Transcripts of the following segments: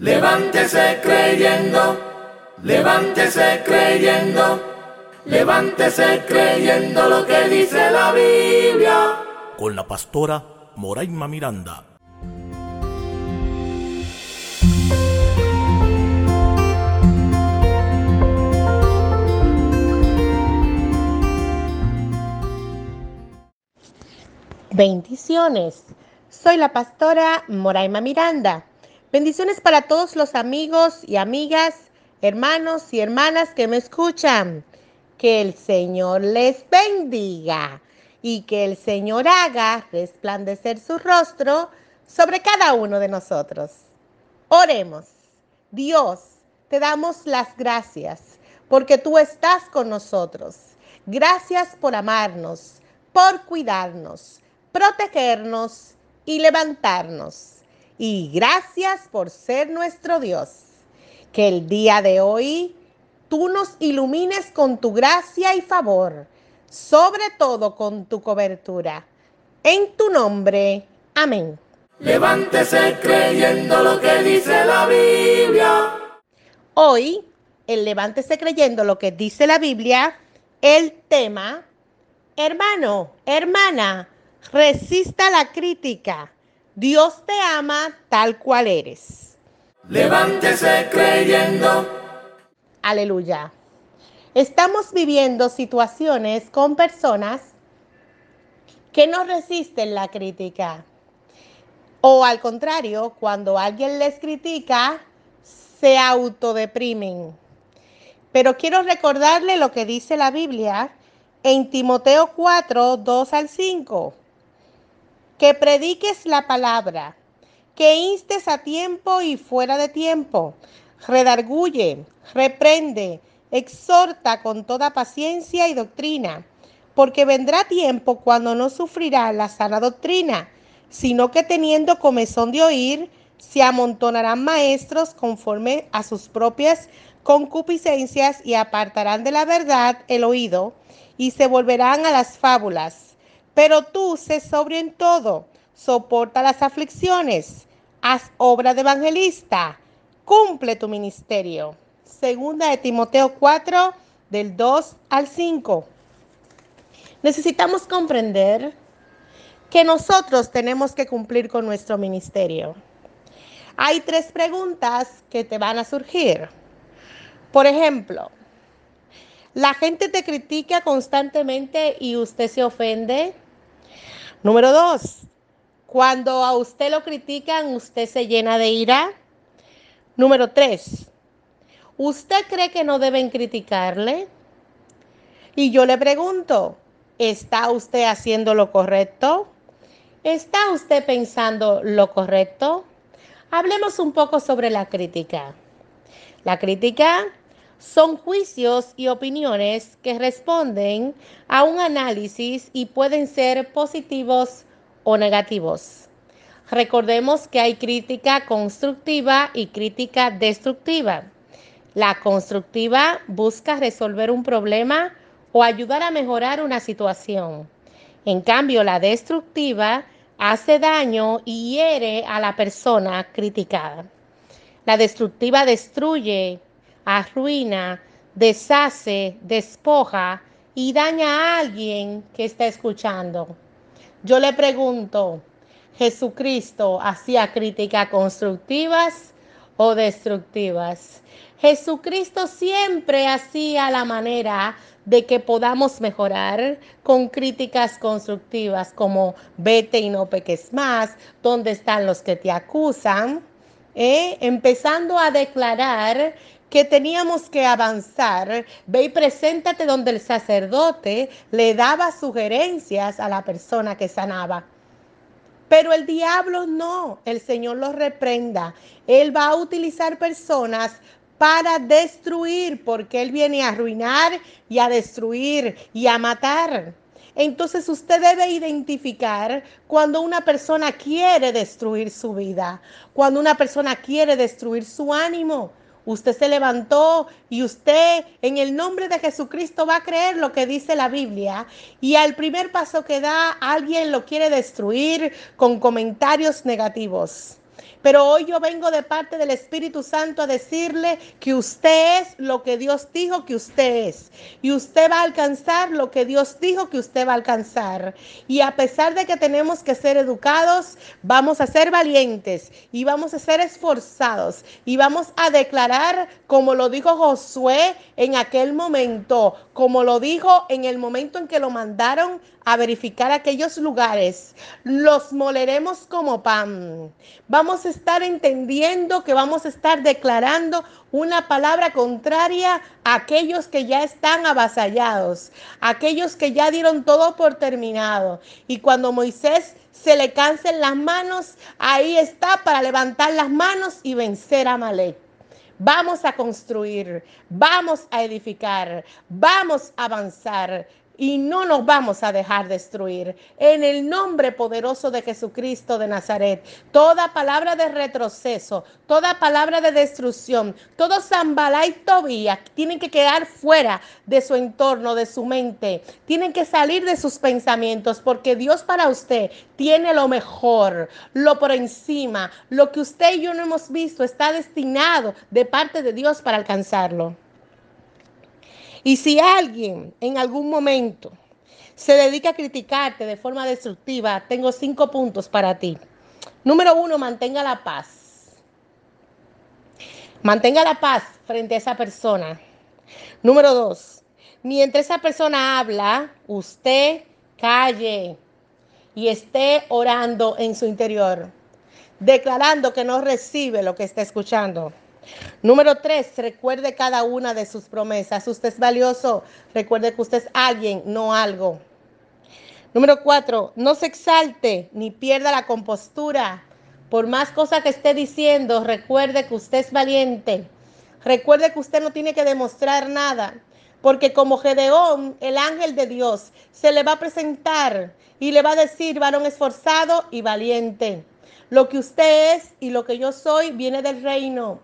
Levántese creyendo, levántese creyendo, levántese creyendo lo que dice la Biblia. Con la pastora Moraima Miranda. Bendiciones. Soy la pastora Moraima Miranda. Bendiciones para todos los amigos y amigas, hermanos y hermanas que me escuchan. Que el Señor les bendiga y que el Señor haga resplandecer su rostro sobre cada uno de nosotros. Oremos. Dios, te damos las gracias porque tú estás con nosotros. Gracias por amarnos, por cuidarnos, protegernos y levantarnos. Y gracias por ser nuestro Dios. Que el día de hoy tú nos ilumines con tu gracia y favor, sobre todo con tu cobertura. En tu nombre. Amén. Levántese creyendo lo que dice la Biblia. Hoy, el Levántese creyendo lo que dice la Biblia, el tema, hermano, hermana, resista la crítica. Dios te ama tal cual eres. Levántese creyendo. Aleluya. Estamos viviendo situaciones con personas que no resisten la crítica. O al contrario, cuando alguien les critica, se autodeprimen. Pero quiero recordarle lo que dice la Biblia en Timoteo 4, 2 al 5 que prediques la palabra, que instes a tiempo y fuera de tiempo, redarguye, reprende, exhorta con toda paciencia y doctrina, porque vendrá tiempo cuando no sufrirá la sana doctrina, sino que teniendo comezón de oír, se amontonarán maestros conforme a sus propias concupiscencias y apartarán de la verdad el oído y se volverán a las fábulas pero tú sé sobrio en todo, soporta las aflicciones, haz obra de evangelista, cumple tu ministerio. Segunda de Timoteo 4, del 2 al 5. Necesitamos comprender que nosotros tenemos que cumplir con nuestro ministerio. Hay tres preguntas que te van a surgir. Por ejemplo, la gente te critica constantemente y usted se ofende. Número dos, cuando a usted lo critican, usted se llena de ira. Número tres, ¿usted cree que no deben criticarle? Y yo le pregunto, ¿está usted haciendo lo correcto? ¿Está usted pensando lo correcto? Hablemos un poco sobre la crítica. La crítica son juicios y opiniones que responden a un análisis y pueden ser positivos o negativos. Recordemos que hay crítica constructiva y crítica destructiva. La constructiva busca resolver un problema o ayudar a mejorar una situación. En cambio, la destructiva hace daño y hiere a la persona criticada. La destructiva destruye, arruina, deshace, despoja y daña a alguien que está escuchando. Yo le pregunto, ¿Jesucristo hacía críticas constructivas o destructivas? Jesucristo siempre hacía la manera de que podamos mejorar con críticas constructivas como vete y no peques más, ¿dónde están los que te acusan? ¿Eh? Empezando a declarar que teníamos que avanzar, ve y preséntate donde el sacerdote le daba sugerencias a la persona que sanaba. Pero el diablo no, el Señor lo reprenda. Él va a utilizar personas para destruir, porque Él viene a arruinar y a destruir y a matar. Entonces usted debe identificar cuando una persona quiere destruir su vida, cuando una persona quiere destruir su ánimo, Usted se levantó y usted en el nombre de Jesucristo va a creer lo que dice la Biblia. Y al primer paso que da, alguien lo quiere destruir con comentarios negativos. Pero hoy yo vengo de parte del Espíritu Santo a decirle que usted es lo que Dios dijo que usted es. Y usted va a alcanzar lo que Dios dijo que usted va a alcanzar. Y a pesar de que tenemos que ser educados, vamos a ser valientes y vamos a ser esforzados y vamos a declarar como lo dijo Josué en aquel momento, como lo dijo en el momento en que lo mandaron a verificar aquellos lugares. Los moleremos como pan. Vamos a estar entendiendo que vamos a estar declarando una palabra contraria a aquellos que ya están avasallados, aquellos que ya dieron todo por terminado. Y cuando Moisés se le cansen las manos, ahí está para levantar las manos y vencer a Malek. Vamos a construir, vamos a edificar, vamos a avanzar y no nos vamos a dejar destruir. En el nombre poderoso de Jesucristo de Nazaret, toda palabra de retroceso, toda palabra de destrucción, todo Zambalá y Tobías tienen que quedar fuera de su entorno, de su mente, tienen que salir de sus pensamientos, porque Dios para usted tiene lo mejor, lo por encima, lo que usted y yo no hemos visto está destinado de parte de Dios para alcanzarlo. Y si alguien en algún momento se dedica a criticarte de forma destructiva, tengo cinco puntos para ti. Número uno, mantenga la paz. Mantenga la paz frente a esa persona. Número dos, mientras esa persona habla, usted calle y esté orando en su interior, declarando que no recibe lo que está escuchando. Número tres, recuerde cada una de sus promesas. Usted es valioso. Recuerde que usted es alguien, no algo. Número cuatro, no se exalte ni pierda la compostura. Por más cosas que esté diciendo, recuerde que usted es valiente. Recuerde que usted no tiene que demostrar nada. Porque como Gedeón, el ángel de Dios, se le va a presentar y le va a decir, varón esforzado y valiente. Lo que usted es y lo que yo soy viene del reino.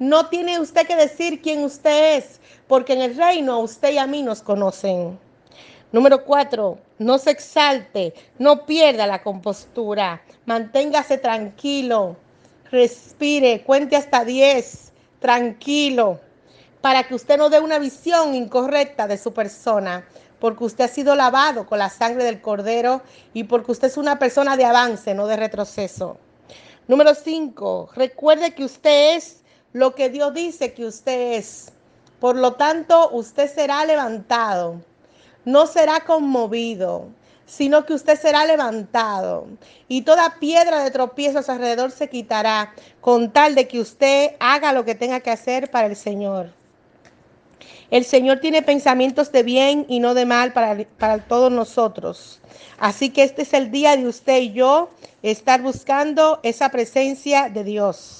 No tiene usted que decir quién usted es, porque en el reino usted y a mí nos conocen. Número cuatro, no se exalte, no pierda la compostura, manténgase tranquilo, respire, cuente hasta diez, tranquilo, para que usted no dé una visión incorrecta de su persona, porque usted ha sido lavado con la sangre del cordero y porque usted es una persona de avance, no de retroceso. Número cinco, recuerde que usted es lo que Dios dice que usted es. Por lo tanto, usted será levantado, no será conmovido, sino que usted será levantado y toda piedra de tropiezos alrededor se quitará con tal de que usted haga lo que tenga que hacer para el Señor. El Señor tiene pensamientos de bien y no de mal para, para todos nosotros. Así que este es el día de usted y yo estar buscando esa presencia de Dios.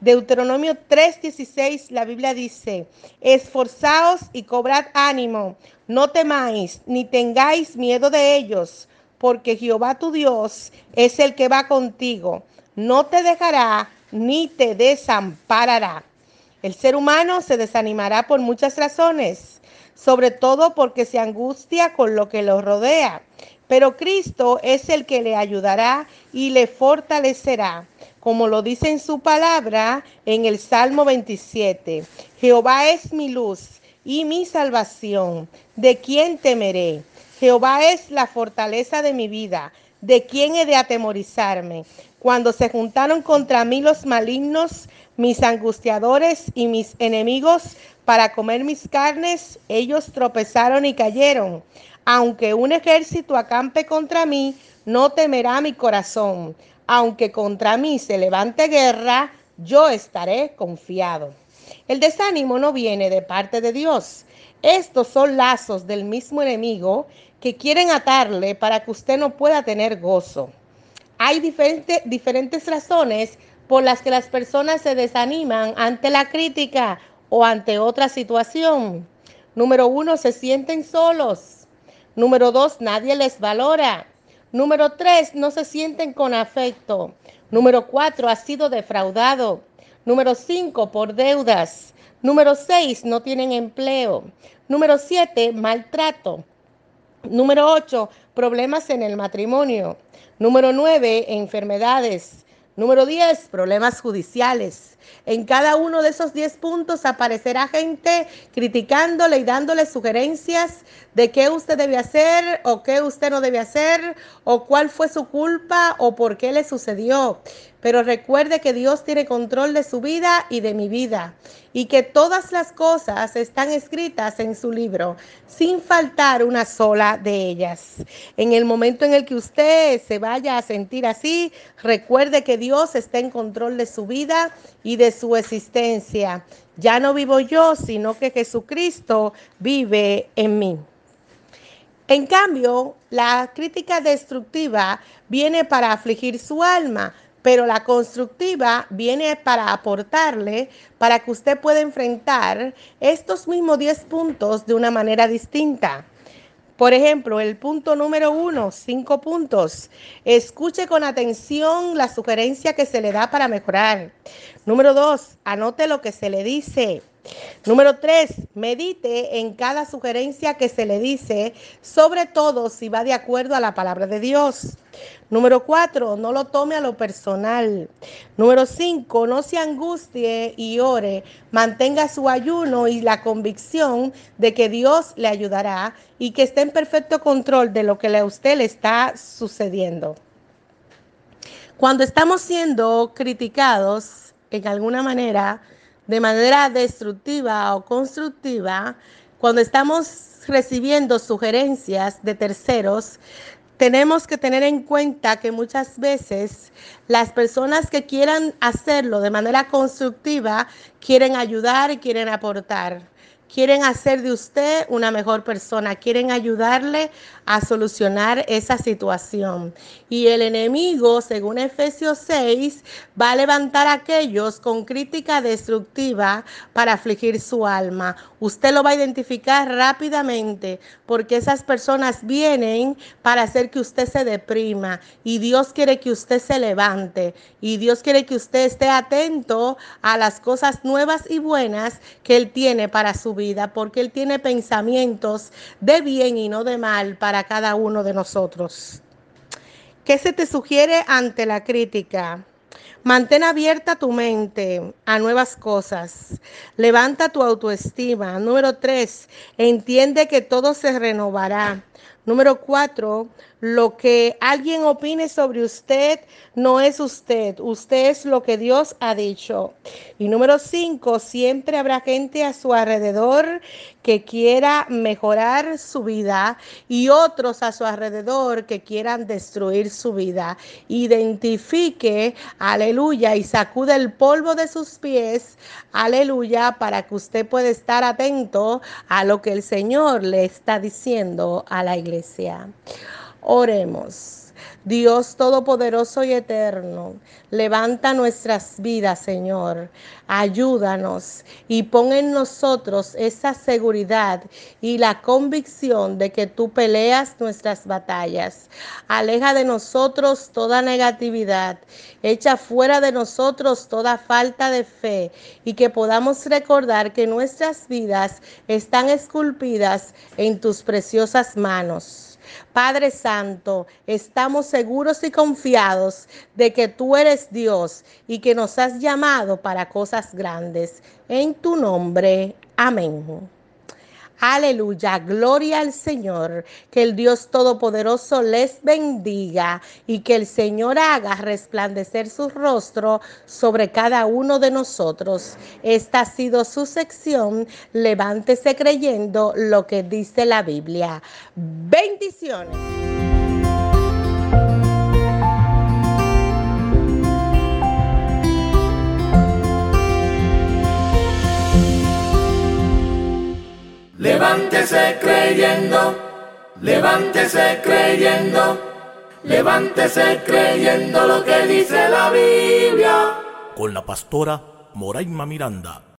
Deuteronomio 3:16, la Biblia dice, esforzaos y cobrad ánimo, no temáis, ni tengáis miedo de ellos, porque Jehová tu Dios es el que va contigo, no te dejará ni te desamparará. El ser humano se desanimará por muchas razones, sobre todo porque se angustia con lo que lo rodea, pero Cristo es el que le ayudará y le fortalecerá como lo dice en su palabra en el Salmo 27. Jehová es mi luz y mi salvación. ¿De quién temeré? Jehová es la fortaleza de mi vida. ¿De quién he de atemorizarme? Cuando se juntaron contra mí los malignos, mis angustiadores y mis enemigos para comer mis carnes, ellos tropezaron y cayeron. Aunque un ejército acampe contra mí, no temerá mi corazón aunque contra mí se levante guerra, yo estaré confiado. El desánimo no viene de parte de Dios. Estos son lazos del mismo enemigo que quieren atarle para que usted no pueda tener gozo. Hay diferentes razones por las que las personas se desaniman ante la crítica o ante otra situación. Número uno, se sienten solos. Número dos, nadie les valora. Número tres, no se sienten con afecto. Número cuatro, ha sido defraudado. Número cinco, por deudas. Número seis, no tienen empleo. Número siete, maltrato. Número ocho, problemas en el matrimonio. Número nueve, enfermedades. Número 10, problemas judiciales. En cada uno de esos 10 puntos aparecerá gente criticándole y dándole sugerencias de qué usted debe hacer o qué usted no debe hacer o cuál fue su culpa o por qué le sucedió. Pero recuerde que Dios tiene control de su vida y de mi vida y que todas las cosas están escritas en su libro, sin faltar una sola de ellas. En el momento en el que usted se vaya a sentir así, recuerde que Dios está en control de su vida y de su existencia. Ya no vivo yo, sino que Jesucristo vive en mí. En cambio, la crítica destructiva viene para afligir su alma, pero la constructiva viene para aportarle, para que usted pueda enfrentar estos mismos 10 puntos de una manera distinta. Por ejemplo, el punto número uno, cinco puntos. Escuche con atención la sugerencia que se le da para mejorar. Número dos, anote lo que se le dice. Número tres, medite en cada sugerencia que se le dice, sobre todo si va de acuerdo a la palabra de Dios. Número cuatro, no lo tome a lo personal. Número cinco, no se angustie y ore. Mantenga su ayuno y la convicción de que Dios le ayudará y que esté en perfecto control de lo que a usted le está sucediendo. Cuando estamos siendo criticados en alguna manera, de manera destructiva o constructiva, cuando estamos recibiendo sugerencias de terceros, tenemos que tener en cuenta que muchas veces las personas que quieran hacerlo de manera constructiva quieren ayudar y quieren aportar quieren hacer de usted una mejor persona, quieren ayudarle a solucionar esa situación. Y el enemigo, según Efesios 6, va a levantar a aquellos con crítica destructiva para afligir su alma. Usted lo va a identificar rápidamente porque esas personas vienen para hacer que usted se deprima y Dios quiere que usted se levante y Dios quiere que usted esté atento a las cosas nuevas y buenas que Él tiene para su vida, porque Él tiene pensamientos de bien y no de mal para cada uno de nosotros. ¿Qué se te sugiere ante la crítica? Mantén abierta tu mente a nuevas cosas. Levanta tu autoestima. Número tres, entiende que todo se renovará. Número cuatro, lo que alguien opine sobre usted no es usted, usted es lo que Dios ha dicho. Y número cinco, siempre habrá gente a su alrededor que quiera mejorar su vida y otros a su alrededor que quieran destruir su vida. Identifique, aleluya, y sacude el polvo de sus pies, aleluya, para que usted pueda estar atento a lo que el Señor le está diciendo a la iglesia. Oremos. Dios Todopoderoso y Eterno, levanta nuestras vidas, Señor. Ayúdanos y pon en nosotros esa seguridad y la convicción de que tú peleas nuestras batallas. Aleja de nosotros toda negatividad. Echa fuera de nosotros toda falta de fe y que podamos recordar que nuestras vidas están esculpidas en tus preciosas manos. Padre Santo, estamos seguros y confiados de que tú eres Dios y que nos has llamado para cosas grandes. En tu nombre, amén. Aleluya, gloria al Señor. Que el Dios Todopoderoso les bendiga y que el Señor haga resplandecer su rostro sobre cada uno de nosotros. Esta ha sido su sección. Levántese creyendo lo que dice la Biblia. Bendiciones. Levántese creyendo, levántese creyendo, levántese creyendo lo que dice la Biblia. Con la pastora Moraima Miranda.